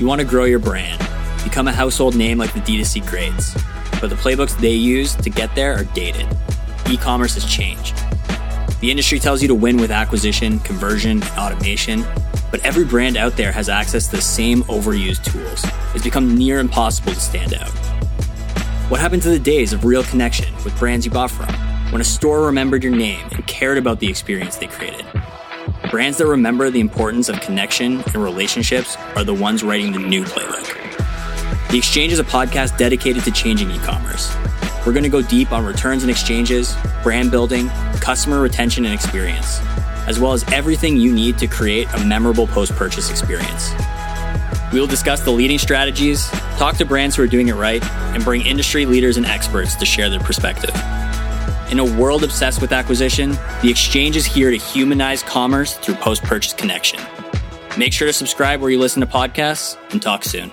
You want to grow your brand, become a household name like the D2C greats, but the playbooks they use to get there are dated. E commerce has changed. The industry tells you to win with acquisition, conversion, and automation, but every brand out there has access to the same overused tools. It's become near impossible to stand out. What happened to the days of real connection with brands you bought from? When a store remembered your name and cared about the experience they created? Brands that remember the importance of connection and relationships are the ones writing the new playbook. The Exchange is a podcast dedicated to changing e commerce. We're going to go deep on returns and exchanges, brand building, customer retention and experience, as well as everything you need to create a memorable post purchase experience. We will discuss the leading strategies, talk to brands who are doing it right, and bring industry leaders and experts to share their perspective. In a world obsessed with acquisition, the exchange is here to humanize commerce through post purchase connection. Make sure to subscribe where you listen to podcasts and talk soon.